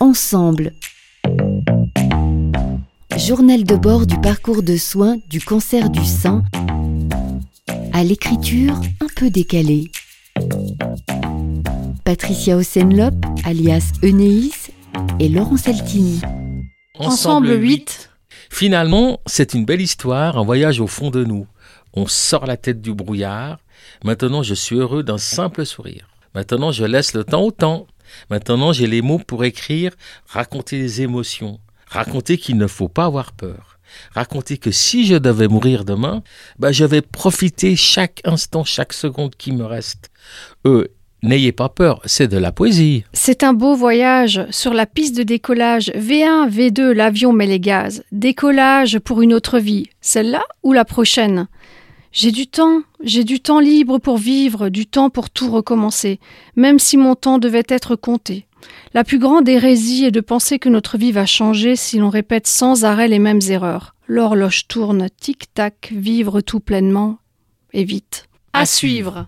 Ensemble. Journal de bord du parcours de soins du cancer du sein à l'écriture un peu décalée. Patricia Osenlop, alias Enéis, et Laurent Saltini. Ensemble 8. Finalement, c'est une belle histoire, un voyage au fond de nous. On sort la tête du brouillard. Maintenant, je suis heureux d'un simple sourire. Maintenant, je laisse le temps au temps. Maintenant, j'ai les mots pour écrire, raconter les émotions, raconter qu'il ne faut pas avoir peur, raconter que si je devais mourir demain, bah, je vais profiter chaque instant, chaque seconde qui me reste. Euh, N'ayez pas peur, c'est de la poésie. C'est un beau voyage sur la piste de décollage. V1, V2, l'avion met les gaz. Décollage pour une autre vie. Celle-là ou la prochaine? J'ai du temps, j'ai du temps libre pour vivre, du temps pour tout recommencer, même si mon temps devait être compté. La plus grande hérésie est de penser que notre vie va changer si l'on répète sans arrêt les mêmes erreurs. L'horloge tourne, tic-tac, vivre tout pleinement, et vite. À suivre.